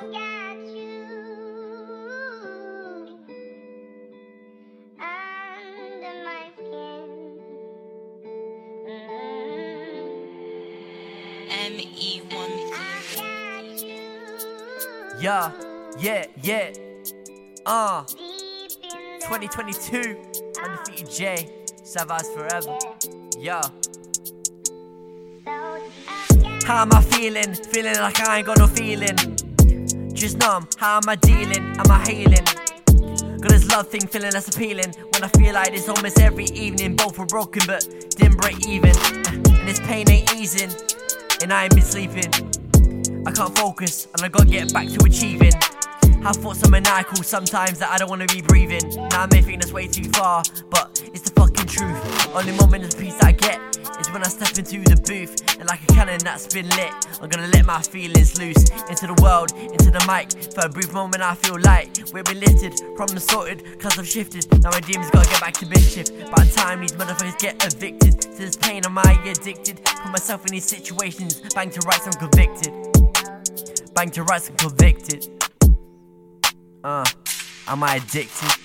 got you under my skin. Mm. ME1 I got you Yeah, yeah, yeah. Uh, in the 2022, undefeated J, Savage forever. Yeah. How am I feeling? Feeling like I ain't got no feeling. Just numb. How am I dealing? Am I healing? Got this love thing feeling less appealing. When I feel like this almost every evening. Both were broken but didn't break even. And this pain ain't easing. And I ain't been sleeping. I can't focus and I gotta get back to achieving. Have thoughts are maniacal sometimes that I don't wanna be breathing. Now I may think that's way too far, but it's the fucking truth. Only moment of peace I get when I step into the booth and like a cannon that's been lit, I'm gonna let my feelings loose into the world, into the mic. For a brief moment I feel light. We've been lifted, problems sorted, cause I've shifted. Now my dreams gotta get back to mischief. By the time these motherfuckers get evicted, to this pain am I addicted? Put myself in these situations, bang to rights I'm convicted. Bang to rights I'm convicted. Uh, am I addicted?